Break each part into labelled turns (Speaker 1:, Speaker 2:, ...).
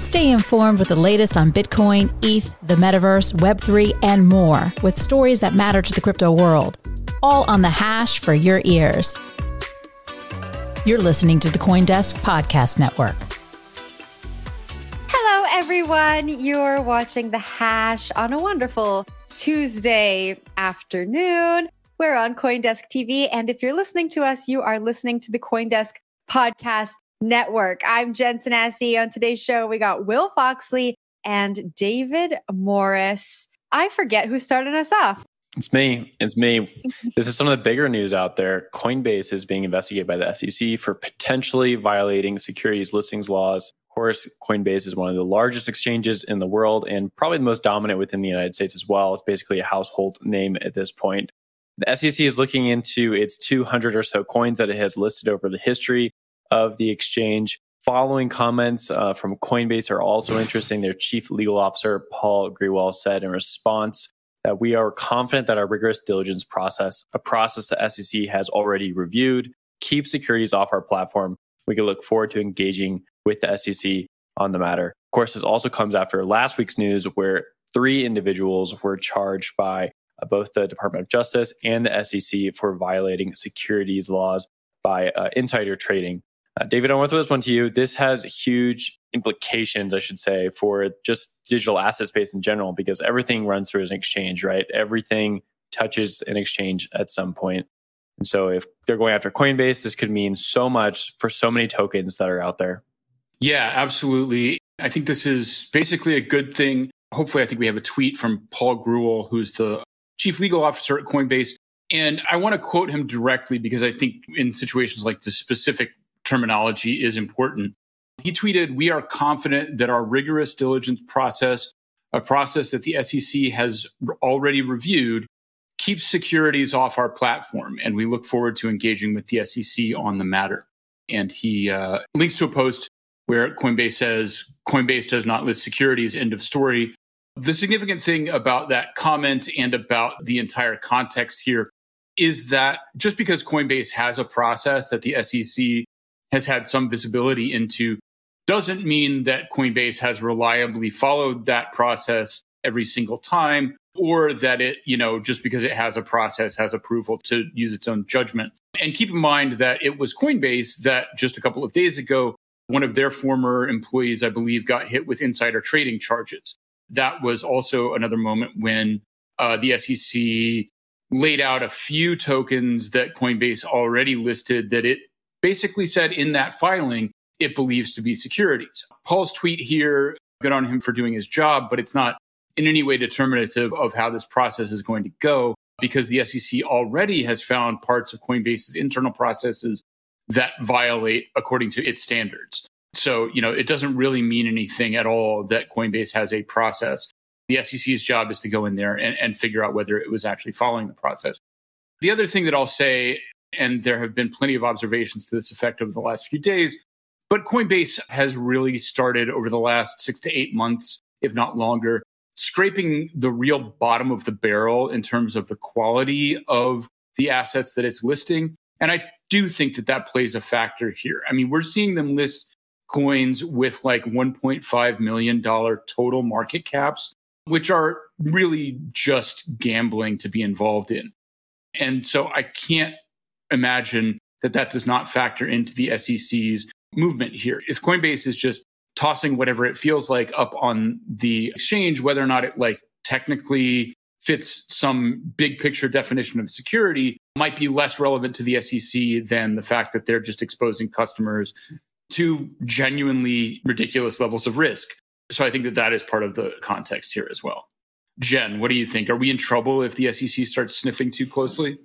Speaker 1: Stay informed with the latest on Bitcoin, ETH, the metaverse, Web3, and more with stories that matter to the crypto world. All on the Hash for your ears. You're listening to the Coindesk Podcast Network.
Speaker 2: Hello, everyone. You're watching The Hash on a wonderful Tuesday afternoon. We're on Coindesk TV. And if you're listening to us, you are listening to the Coindesk Podcast Network. I'm Jen Sanasie. On today's show, we got Will Foxley and David Morris. I forget who started us off.
Speaker 3: It's me. It's me. this is some of the bigger news out there. Coinbase is being investigated by the SEC for potentially violating securities listings laws. Of course, Coinbase is one of the largest exchanges in the world and probably the most dominant within the United States as well. It's basically a household name at this point. The SEC is looking into its 200 or so coins that it has listed over the history of the exchange. Following comments uh, from Coinbase are also interesting. Their chief legal officer, Paul Grewal, said in response that we are confident that our rigorous diligence process, a process the SEC has already reviewed, keeps securities off our platform. We can look forward to engaging with the SEC on the matter. Of course, this also comes after last week's news where three individuals were charged by uh, both the Department of Justice and the SEC for violating securities laws by uh, insider trading. Uh, David, I want to throw this one to you. This has huge implications, I should say, for just digital asset space in general, because everything runs through an exchange, right? Everything touches an exchange at some point. And so if they're going after Coinbase, this could mean so much for so many tokens that are out there.
Speaker 4: Yeah, absolutely. I think this is basically a good thing. Hopefully, I think we have a tweet from Paul Grewal, who's the chief legal officer at Coinbase. And I want to quote him directly because I think in situations like this, specific terminology is important. He tweeted, We are confident that our rigorous diligence process, a process that the SEC has already reviewed, keeps securities off our platform. And we look forward to engaging with the SEC on the matter. And he uh, links to a post where Coinbase says, Coinbase does not list securities, end of story. The significant thing about that comment and about the entire context here is that just because Coinbase has a process that the SEC has had some visibility into doesn't mean that Coinbase has reliably followed that process every single time or that it, you know, just because it has a process has approval to use its own judgment. And keep in mind that it was Coinbase that just a couple of days ago, one of their former employees, I believe, got hit with insider trading charges. That was also another moment when uh, the SEC laid out a few tokens that Coinbase already listed that it basically said in that filing it believes to be securities. Paul's tweet here, good on him for doing his job, but it's not in any way determinative of how this process is going to go because the SEC already has found parts of Coinbase's internal processes that violate according to its standards. So, you know, it doesn't really mean anything at all that Coinbase has a process. The SEC's job is to go in there and, and figure out whether it was actually following the process. The other thing that I'll say and there have been plenty of observations to this effect over the last few days. But Coinbase has really started over the last six to eight months, if not longer, scraping the real bottom of the barrel in terms of the quality of the assets that it's listing. And I do think that that plays a factor here. I mean, we're seeing them list coins with like $1.5 million total market caps, which are really just gambling to be involved in. And so I can't imagine that that does not factor into the SEC's movement here. If Coinbase is just tossing whatever it feels like up on the exchange, whether or not it like technically fits some big picture definition of security might be less relevant to the SEC than the fact that they're just exposing customers to genuinely ridiculous levels of risk. So I think that that is part of the context here as well. Jen, what do you think? Are we in trouble if the SEC starts sniffing too closely?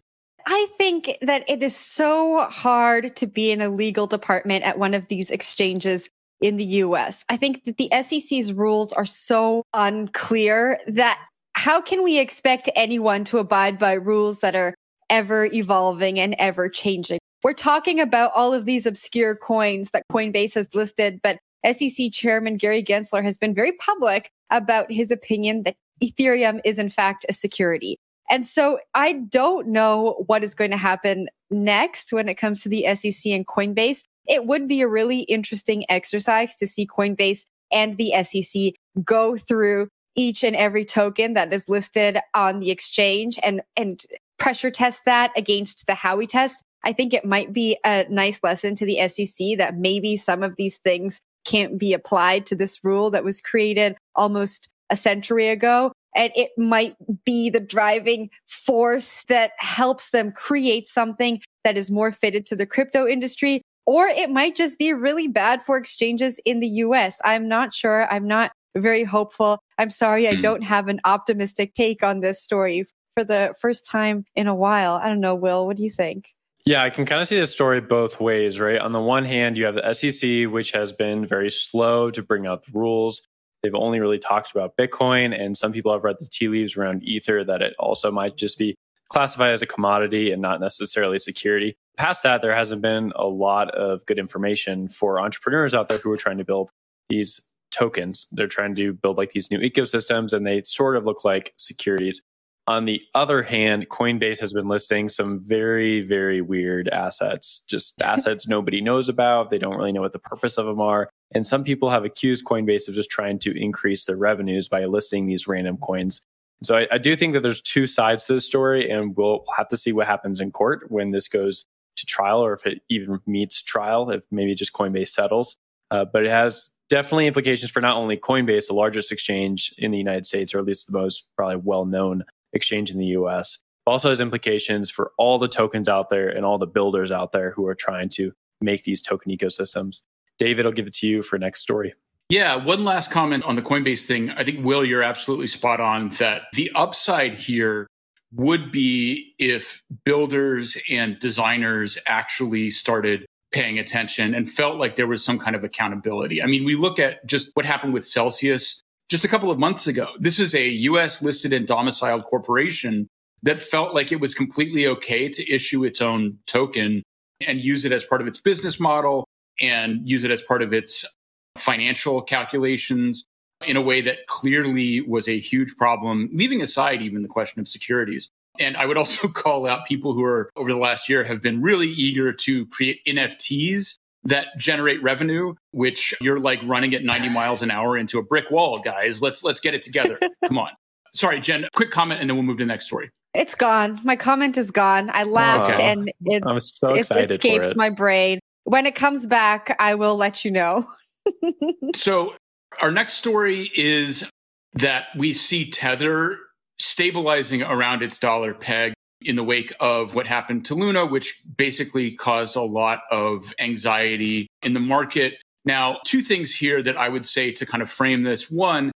Speaker 2: I think that it is so hard to be in a legal department at one of these exchanges in the US. I think that the SEC's rules are so unclear that how can we expect anyone to abide by rules that are ever evolving and ever changing? We're talking about all of these obscure coins that Coinbase has listed, but SEC Chairman Gary Gensler has been very public about his opinion that Ethereum is in fact a security. And so I don't know what is going to happen next when it comes to the SEC and Coinbase. It would be a really interesting exercise to see Coinbase and the SEC go through each and every token that is listed on the exchange and, and pressure test that against the Howey test. I think it might be a nice lesson to the SEC that maybe some of these things can't be applied to this rule that was created almost a century ago. And it might be the driving force that helps them create something that is more fitted to the crypto industry. Or it might just be really bad for exchanges in the US. I'm not sure. I'm not very hopeful. I'm sorry, I hmm. don't have an optimistic take on this story for the first time in a while. I don't know, Will, what do you think?
Speaker 3: Yeah, I can kind of see the story both ways, right? On the one hand, you have the SEC, which has been very slow to bring out the rules. They've only really talked about Bitcoin, and some people have read the tea leaves around Ether that it also might just be classified as a commodity and not necessarily security. Past that, there hasn't been a lot of good information for entrepreneurs out there who are trying to build these tokens. They're trying to build like these new ecosystems and they sort of look like securities. On the other hand, Coinbase has been listing some very, very weird assets, just assets nobody knows about. They don't really know what the purpose of them are. And some people have accused Coinbase of just trying to increase their revenues by listing these random coins. So I, I do think that there's two sides to the story, and we'll have to see what happens in court when this goes to trial or if it even meets trial, if maybe just Coinbase settles. Uh, but it has definitely implications for not only Coinbase, the largest exchange in the United States, or at least the most probably well known exchange in the US, also has implications for all the tokens out there and all the builders out there who are trying to make these token ecosystems. David, I'll give it to you for next story.
Speaker 4: Yeah, one last comment on the Coinbase thing. I think, Will, you're absolutely spot on that the upside here would be if builders and designers actually started paying attention and felt like there was some kind of accountability. I mean, we look at just what happened with Celsius just a couple of months ago. This is a US listed and domiciled corporation that felt like it was completely okay to issue its own token and use it as part of its business model and use it as part of its financial calculations in a way that clearly was a huge problem, leaving aside even the question of securities. And I would also call out people who are over the last year have been really eager to create NFTs that generate revenue, which you're like running at 90 miles an hour into a brick wall, guys. Let's let's get it together. Come on. Sorry, Jen, quick comment and then we'll move to the next story.
Speaker 2: It's gone. My comment is gone. I laughed okay. and it,
Speaker 3: I'm so excited
Speaker 2: it escaped
Speaker 3: it.
Speaker 2: my brain. When it comes back, I will let you know.
Speaker 4: so our next story is that we see Tether stabilizing around its dollar peg in the wake of what happened to Luna, which basically caused a lot of anxiety in the market. Now, two things here that I would say to kind of frame this. One,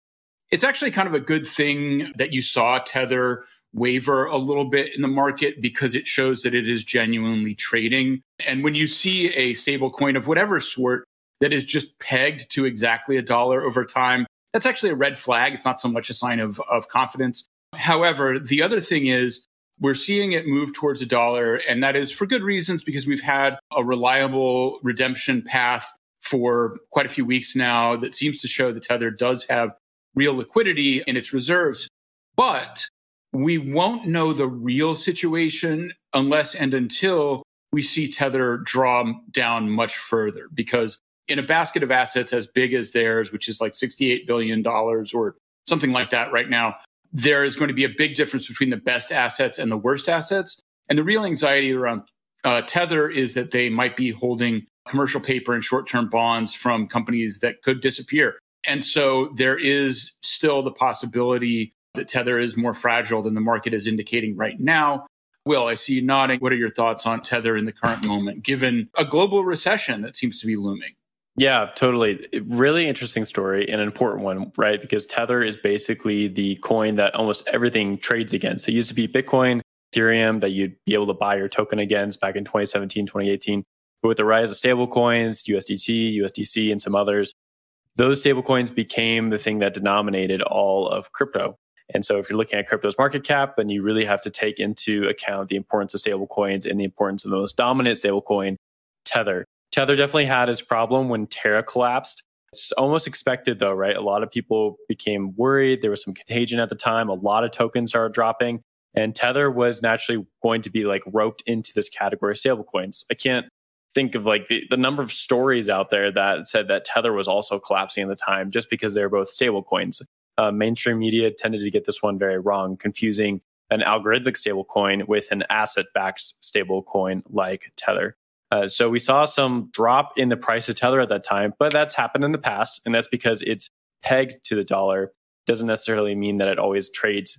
Speaker 4: it's actually kind of a good thing that you saw Tether waver a little bit in the market because it shows that it is genuinely trading. And when you see a stable coin of whatever sort that is just pegged to exactly a dollar over time, that's actually a red flag. It's not so much a sign of, of confidence. However, the other thing is we're seeing it move towards a dollar, and that is for good reasons because we've had a reliable redemption path for quite a few weeks now that seems to show that Tether does have real liquidity in its reserves. But we won't know the real situation unless and until we see Tether draw down much further. Because in a basket of assets as big as theirs, which is like $68 billion or something like that right now, there is going to be a big difference between the best assets and the worst assets. And the real anxiety around uh, Tether is that they might be holding commercial paper and short term bonds from companies that could disappear. And so there is still the possibility that Tether is more fragile than the market is indicating right now. Will, I see you nodding. What are your thoughts on Tether in the current moment, given a global recession that seems to be looming?
Speaker 3: Yeah, totally. Really interesting story and an important one, right? Because Tether is basically the coin that almost everything trades against. So it used to be Bitcoin, Ethereum that you'd be able to buy your token against back in 2017, 2018. But with the rise of stablecoins, USDT, USDC, and some others, those stablecoins became the thing that denominated all of crypto. And so if you're looking at crypto's market cap, then you really have to take into account the importance of stablecoins and the importance of the most dominant stablecoin, Tether. Tether definitely had its problem when Terra collapsed. It's almost expected though, right? A lot of people became worried. There was some contagion at the time. A lot of tokens are dropping. And Tether was naturally going to be like roped into this category of stablecoins. I can't think of like the, the number of stories out there that said that Tether was also collapsing at the time just because they were both stablecoins. Uh, mainstream media tended to get this one very wrong, confusing an algorithmic stablecoin with an asset backed stablecoin like Tether. Uh, so we saw some drop in the price of Tether at that time, but that's happened in the past. And that's because it's pegged to the dollar. Doesn't necessarily mean that it always trades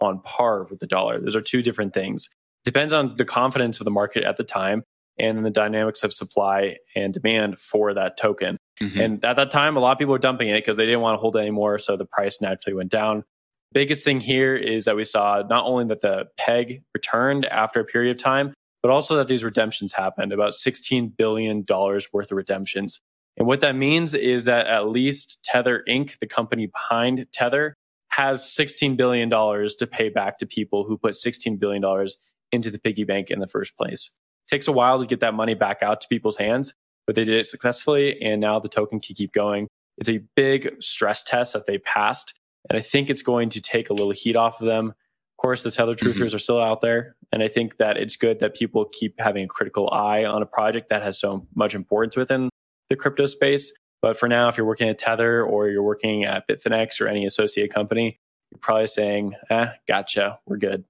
Speaker 3: on par with the dollar. Those are two different things. Depends on the confidence of the market at the time and the dynamics of supply and demand for that token. Mm-hmm. And at that time, a lot of people were dumping it because they didn't want to hold it anymore. So the price naturally went down. Biggest thing here is that we saw not only that the peg returned after a period of time, but also that these redemptions happened about $16 billion worth of redemptions. And what that means is that at least Tether Inc., the company behind Tether, has $16 billion to pay back to people who put $16 billion into the piggy bank in the first place. It takes a while to get that money back out to people's hands, but they did it successfully. And now the token can keep going. It's a big stress test that they passed. And I think it's going to take a little heat off of them. Of course, the Tether truthers mm-hmm. are still out there. And I think that it's good that people keep having a critical eye on a project that has so much importance within the crypto space. But for now, if you're working at Tether or you're working at Bitfinex or any associated company, you're probably saying, eh, gotcha, we're good.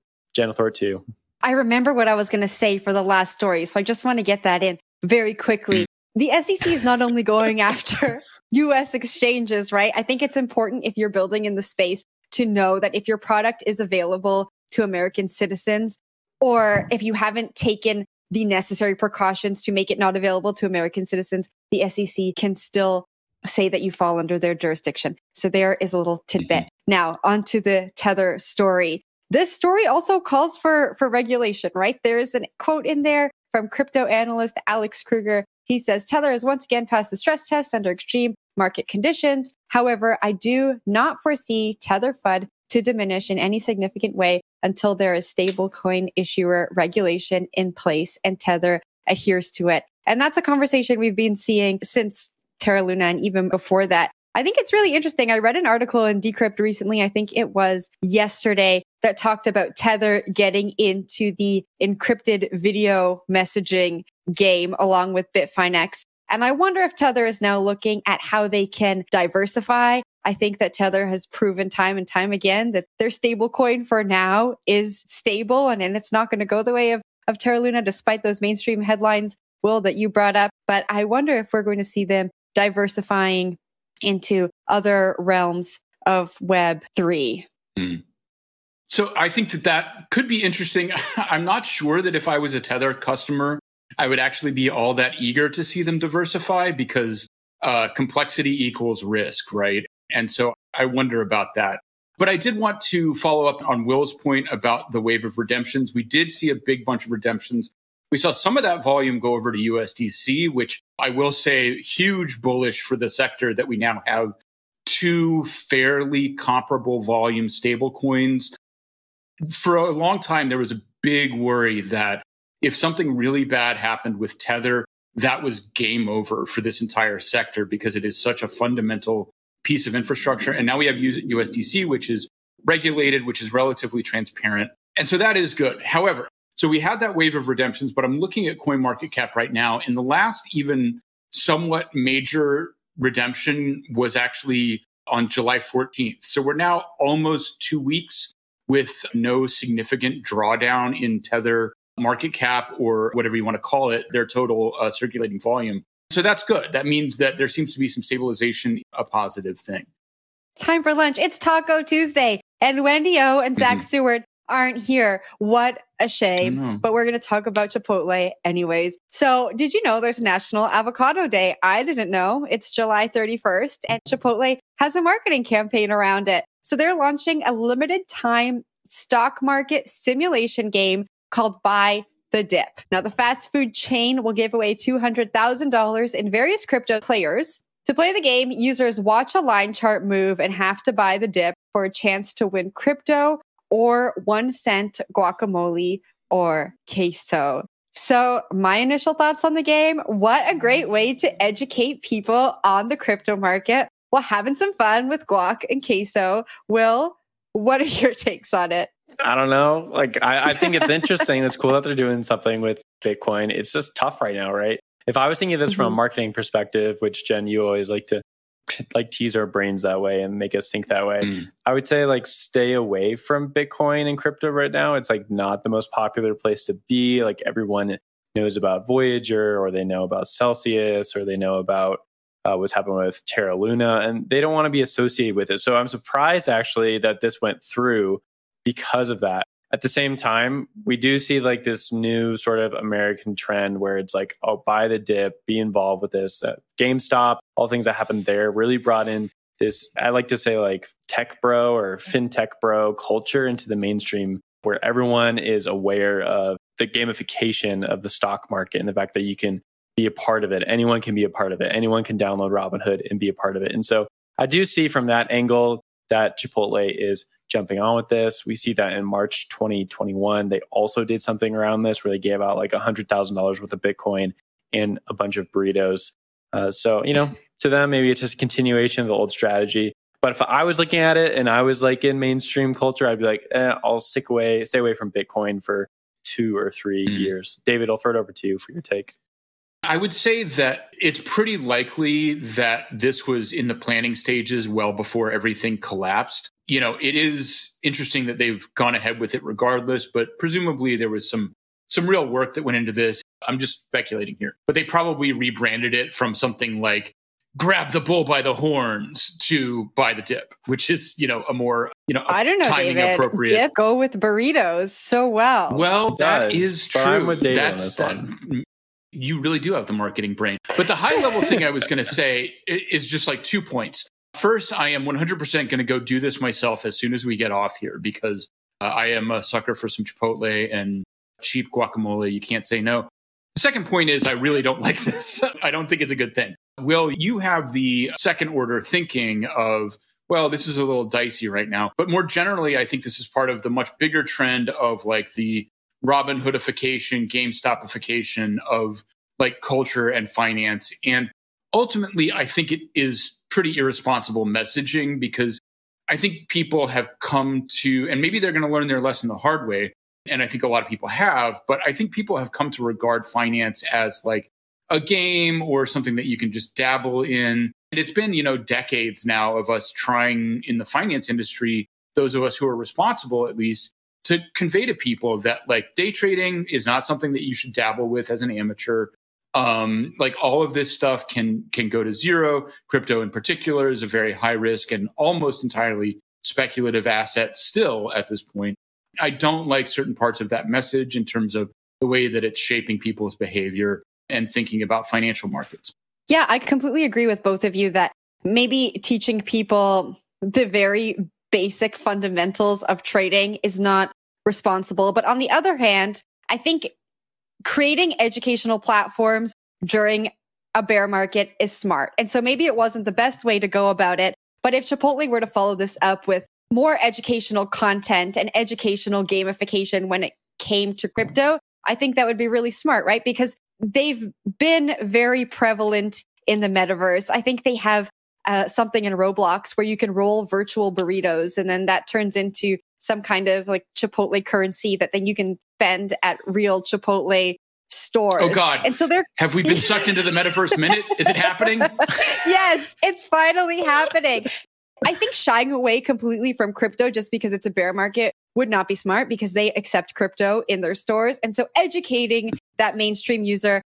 Speaker 3: Thor too.
Speaker 2: I remember what I was going to say for the last story. So I just want to get that in very quickly. The SEC is not only going after US exchanges, right? I think it's important if you're building in the space to know that if your product is available to American citizens, or if you haven't taken the necessary precautions to make it not available to American citizens, the SEC can still say that you fall under their jurisdiction. So there is a little tidbit. Mm-hmm. Now, onto the Tether story. This story also calls for, for regulation, right? There is a quote in there from crypto analyst Alex Kruger. He says Tether has once again passed the stress test under extreme market conditions. However, I do not foresee Tether FUD to diminish in any significant way until there is stablecoin issuer regulation in place and Tether adheres to it. And that's a conversation we've been seeing since Terra Luna and even before that. I think it's really interesting. I read an article in Decrypt recently, I think it was yesterday, that talked about Tether getting into the encrypted video messaging game along with Bitfinex. And I wonder if Tether is now looking at how they can diversify. I think that Tether has proven time and time again that their stable coin for now is stable and, and it's not going to go the way of, of Terra Luna, despite those mainstream headlines, Will, that you brought up. But I wonder if we're going to see them diversifying into other realms of Web 3. Mm.
Speaker 4: So I think that that could be interesting. I'm not sure that if I was a Tether customer, I would actually be all that eager to see them diversify because uh, complexity equals risk, right? And so I wonder about that. But I did want to follow up on Will's point about the wave of redemptions. We did see a big bunch of redemptions. We saw some of that volume go over to USDC, which I will say huge bullish for the sector that we now have two fairly comparable volume stable coins. For a long time, there was a big worry that if something really bad happened with Tether, that was game over for this entire sector because it is such a fundamental piece of infrastructure. And now we have USDC, which is regulated, which is relatively transparent. And so that is good. However, so we had that wave of redemptions, but I'm looking at CoinMarketCap right now. In the last even somewhat major redemption was actually on July 14th. So we're now almost two weeks with no significant drawdown in Tether market cap or whatever you want to call it, their total uh, circulating volume. So that's good. That means that there seems to be some stabilization, a positive thing.
Speaker 2: Time for lunch. It's Taco Tuesday. And Wendy O and Zack mm-hmm. Seward aren't here. What a shame. But we're going to talk about Chipotle anyways. So, did you know there's National Avocado Day? I didn't know. It's July 31st, and Chipotle has a marketing campaign around it. So, they're launching a limited time stock market simulation game called Buy the Dip. Now, the fast food chain will give away $200,000 in various crypto players. To play the game, users watch a line chart move and have to buy the dip for a chance to win crypto or one cent guacamole or queso. So, my initial thoughts on the game what a great way to educate people on the crypto market while having some fun with guac and queso. Will, what are your takes on it?
Speaker 3: I don't know. Like, I, I think it's interesting. it's cool that they're doing something with Bitcoin. It's just tough right now, right? If I was thinking of this mm-hmm. from a mm-hmm. marketing perspective, which Jen, you always like to like tease our brains that way and make us think that way. Mm. I would say like stay away from Bitcoin and crypto right now. It's like not the most popular place to be. Like everyone knows about Voyager or they know about Celsius or they know about uh, what's happening with Terra Luna and they don't want to be associated with it. So I'm surprised actually that this went through because of that. At the same time, we do see like this new sort of American trend where it's like, oh, buy the dip, be involved with this. Uh, GameStop, all things that happened there really brought in this, I like to say like tech bro or fintech bro culture into the mainstream where everyone is aware of the gamification of the stock market and the fact that you can be a part of it. Anyone can be a part of it. Anyone can download Robinhood and be a part of it. And so I do see from that angle that Chipotle is jumping on with this. We see that in March 2021, they also did something around this where they gave out like $100,000 worth of Bitcoin and a bunch of burritos. Uh, so, you know, to them, maybe it's just a continuation of the old strategy. But if I was looking at it and I was like in mainstream culture, I'd be like, eh, I'll stick away, stay away from Bitcoin for two or three mm. years. David, I'll throw it over to you for your take.
Speaker 4: I would say that it's pretty likely that this was in the planning stages well before everything collapsed you know, it is interesting that they've gone ahead with it regardless, but presumably there was some some real work that went into this. I'm just speculating here. But they probably rebranded it from something like grab the bull by the horns to buy the dip, which is, you know, a more, you know,
Speaker 2: I don't know, timing David. appropriate. Dip, go with burritos so well.
Speaker 4: Well, that is true. That's that, you really do have the marketing brain. But the high level thing I was going to say is just like two points. First, I am 100% going to go do this myself as soon as we get off here because uh, I am a sucker for some Chipotle and cheap guacamole. You can't say no. The second point is I really don't like this. I don't think it's a good thing. Will, you have the second order thinking of, well, this is a little dicey right now. But more generally, I think this is part of the much bigger trend of like the Robin Hoodification, GameStopification of like culture and finance. And ultimately, I think it is pretty irresponsible messaging because I think people have come to, and maybe they're going to learn their lesson the hard way. And I think a lot of people have, but I think people have come to regard finance as like a game or something that you can just dabble in. And it's been, you know, decades now of us trying in the finance industry, those of us who are responsible at least, to convey to people that like day trading is not something that you should dabble with as an amateur um, like all of this stuff can can go to zero. Crypto in particular is a very high risk and almost entirely speculative asset still at this point. I don't like certain parts of that message in terms of the way that it's shaping people's behavior and thinking about financial markets.
Speaker 2: Yeah, I completely agree with both of you that maybe teaching people the very basic fundamentals of trading is not responsible. But on the other hand, I think creating educational platforms during a bear market is smart. And so maybe it wasn't the best way to go about it. But if Chipotle were to follow this up with more educational content and educational gamification when it came to crypto, I think that would be really smart, right? Because they've been very prevalent in the metaverse. I think they have uh, something in Roblox where you can roll virtual burritos and then that turns into some kind of like Chipotle currency that then you can spend at real Chipotle stores.
Speaker 4: Oh God!
Speaker 2: And so they're
Speaker 4: have we been sucked into the metaverse minute? Is it happening?
Speaker 2: yes, it's finally happening. I think shying away completely from crypto just because it's a bear market would not be smart because they accept crypto in their stores. And so educating that mainstream user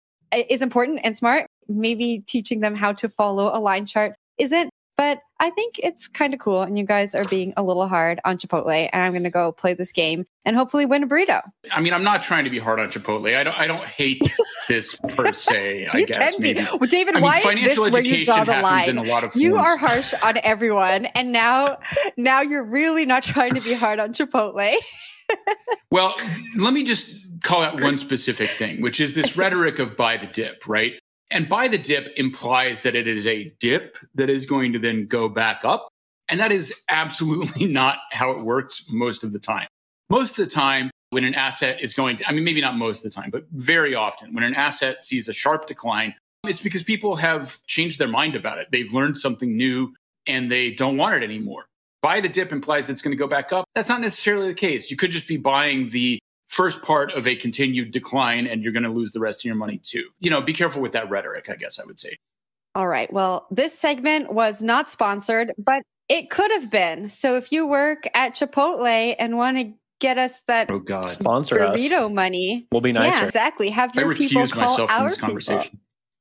Speaker 2: is important and smart. Maybe teaching them how to follow a line chart isn't. But I think it's kind of cool. And you guys are being a little hard on Chipotle. And I'm going to go play this game and hopefully win a burrito.
Speaker 4: I mean, I'm not trying to be hard on Chipotle. I don't, I don't hate this per se, I
Speaker 2: you
Speaker 4: guess.
Speaker 2: Can be.
Speaker 4: Maybe.
Speaker 2: Well, David,
Speaker 4: I mean,
Speaker 2: why is this where you draw the line? you are harsh on everyone. And now, now you're really not trying to be hard on Chipotle.
Speaker 4: well, let me just call out one specific thing, which is this rhetoric of buy the dip, right? And buy the dip implies that it is a dip that is going to then go back up. And that is absolutely not how it works most of the time. Most of the time, when an asset is going to, I mean, maybe not most of the time, but very often, when an asset sees a sharp decline, it's because people have changed their mind about it. They've learned something new and they don't want it anymore. Buy the dip implies it's going to go back up. That's not necessarily the case. You could just be buying the first part of a continued decline and you're going to lose the rest of your money too. You know, be careful with that rhetoric, I guess I would say.
Speaker 2: All right. Well, this segment was not sponsored, but it could have been. So if you work at Chipotle and want to get us that
Speaker 4: oh god
Speaker 3: sponsor
Speaker 2: burrito
Speaker 3: us.
Speaker 2: money,
Speaker 3: we'll be nicer.
Speaker 2: Yeah, exactly. Have your
Speaker 4: I
Speaker 2: people call
Speaker 4: myself
Speaker 2: our
Speaker 4: from this
Speaker 2: people.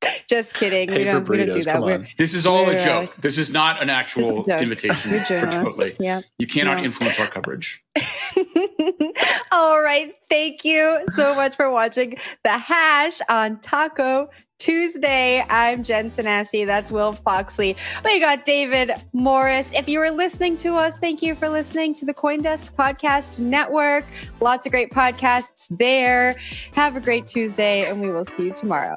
Speaker 4: Conversation.
Speaker 2: Just kidding.
Speaker 3: Pay
Speaker 2: we don't,
Speaker 3: for
Speaker 2: we don't do that.
Speaker 3: come on.
Speaker 4: This is all
Speaker 2: We're,
Speaker 4: a
Speaker 2: uh,
Speaker 4: joke. This is not an actual invitation for. Chipotle.
Speaker 2: Yeah.
Speaker 4: You cannot
Speaker 2: No.
Speaker 4: influence our coverage.
Speaker 2: All right. Thank you so much for watching The Hash on Taco Tuesday. I'm Jen Sanasie. That's Will Foxley. We got David Morris. If you were listening to us, thank you for listening to the Coindesk Podcast Network. Lots of great podcasts there. Have a great Tuesday, and we will see you tomorrow.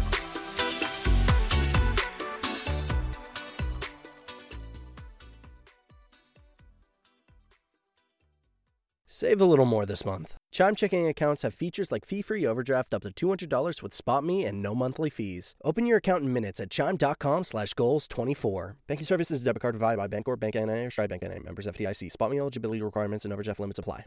Speaker 5: Save a little more this month. Chime checking accounts have features like fee-free overdraft up to $200 with SpotMe and no monthly fees. Open your account in minutes at chime.com slash goals 24. Banking services debit card provided by Bancorp, Bank NA, or Stride Bank NA. Members FDIC. SpotMe eligibility requirements and overdraft limits apply.